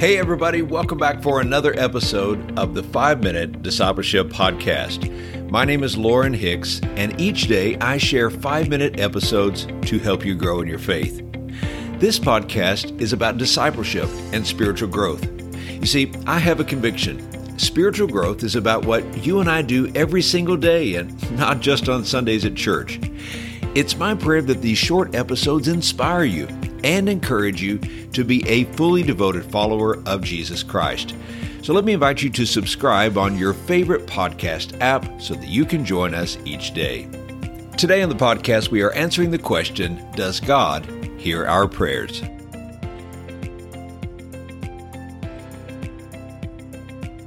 Hey, everybody, welcome back for another episode of the 5 Minute Discipleship Podcast. My name is Lauren Hicks, and each day I share 5 minute episodes to help you grow in your faith. This podcast is about discipleship and spiritual growth. You see, I have a conviction. Spiritual growth is about what you and I do every single day and not just on Sundays at church. It's my prayer that these short episodes inspire you and encourage you to be a fully devoted follower of Jesus Christ. So let me invite you to subscribe on your favorite podcast app so that you can join us each day. Today on the podcast, we are answering the question Does God hear our prayers?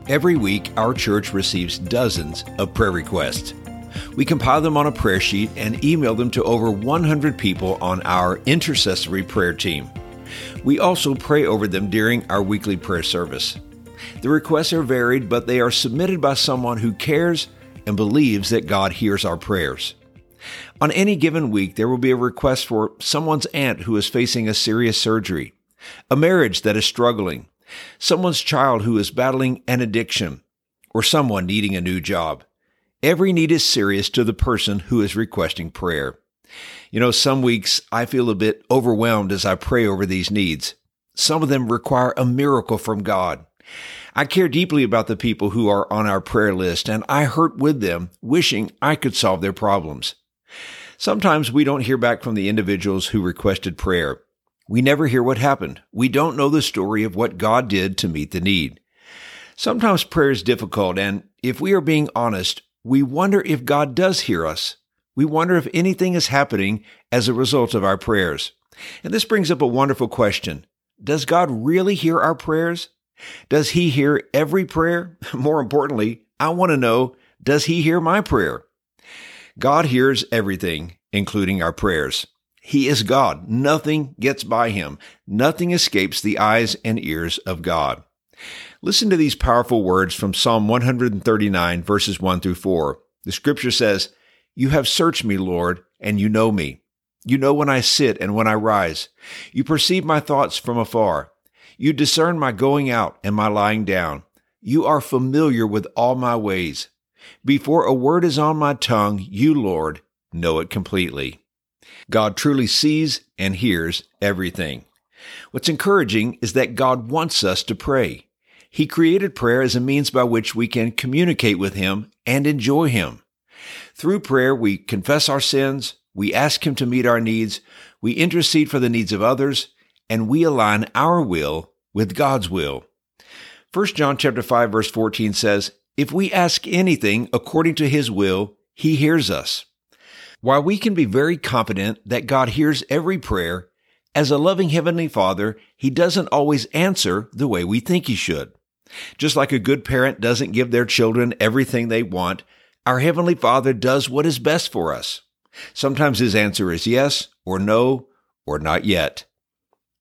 Every week, our church receives dozens of prayer requests. We compile them on a prayer sheet and email them to over 100 people on our intercessory prayer team. We also pray over them during our weekly prayer service. The requests are varied, but they are submitted by someone who cares and believes that God hears our prayers. On any given week, there will be a request for someone's aunt who is facing a serious surgery, a marriage that is struggling, someone's child who is battling an addiction, or someone needing a new job. Every need is serious to the person who is requesting prayer. You know, some weeks I feel a bit overwhelmed as I pray over these needs. Some of them require a miracle from God. I care deeply about the people who are on our prayer list, and I hurt with them, wishing I could solve their problems. Sometimes we don't hear back from the individuals who requested prayer. We never hear what happened. We don't know the story of what God did to meet the need. Sometimes prayer is difficult, and if we are being honest, we wonder if God does hear us. We wonder if anything is happening as a result of our prayers. And this brings up a wonderful question. Does God really hear our prayers? Does He hear every prayer? More importantly, I want to know, does He hear my prayer? God hears everything, including our prayers. He is God. Nothing gets by Him. Nothing escapes the eyes and ears of God. Listen to these powerful words from Psalm 139, verses 1 through 4. The scripture says, You have searched me, Lord, and you know me. You know when I sit and when I rise. You perceive my thoughts from afar. You discern my going out and my lying down. You are familiar with all my ways. Before a word is on my tongue, you, Lord, know it completely. God truly sees and hears everything. What's encouraging is that God wants us to pray. He created prayer as a means by which we can communicate with Him and enjoy Him. Through prayer, we confess our sins, we ask Him to meet our needs, we intercede for the needs of others, and we align our will with God's will. 1 John chapter 5 verse 14 says, "If we ask anything according to his will, he hears us." While we can be very confident that God hears every prayer, as a loving Heavenly Father, He doesn't always answer the way we think He should. Just like a good parent doesn't give their children everything they want, our Heavenly Father does what is best for us. Sometimes His answer is yes, or no, or not yet.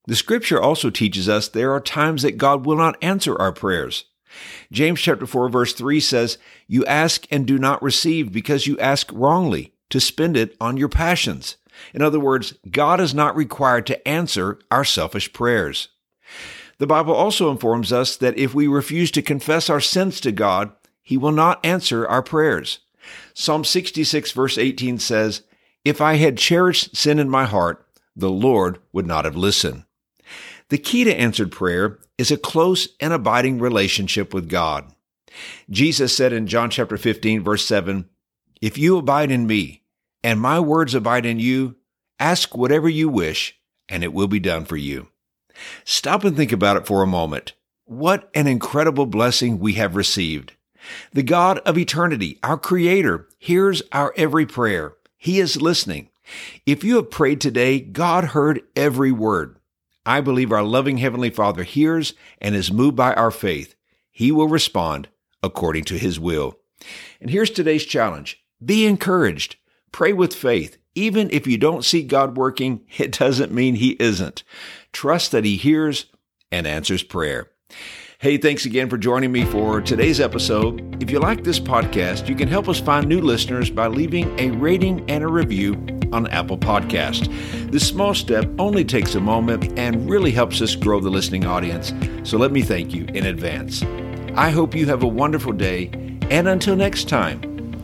The scripture also teaches us there are times that God will not answer our prayers. James chapter 4 verse 3 says, You ask and do not receive because you ask wrongly to spend it on your passions. In other words, God is not required to answer our selfish prayers. The Bible also informs us that if we refuse to confess our sins to God, He will not answer our prayers. Psalm 66 verse 18 says, If I had cherished sin in my heart, the Lord would not have listened. The key to answered prayer is a close and abiding relationship with God. Jesus said in John chapter 15 verse 7, If you abide in me and my words abide in you, ask whatever you wish, and it will be done for you. Stop and think about it for a moment. What an incredible blessing we have received. The God of eternity, our Creator, hears our every prayer. He is listening. If you have prayed today, God heard every word. I believe our loving Heavenly Father hears and is moved by our faith. He will respond according to His will. And here's today's challenge. Be encouraged. Pray with faith. Even if you don't see God working, it doesn't mean He isn't. Trust that He hears and answers prayer. Hey, thanks again for joining me for today's episode. If you like this podcast, you can help us find new listeners by leaving a rating and a review on Apple Podcast. This small step only takes a moment and really helps us grow the listening audience. So let me thank you in advance. I hope you have a wonderful day, and until next time,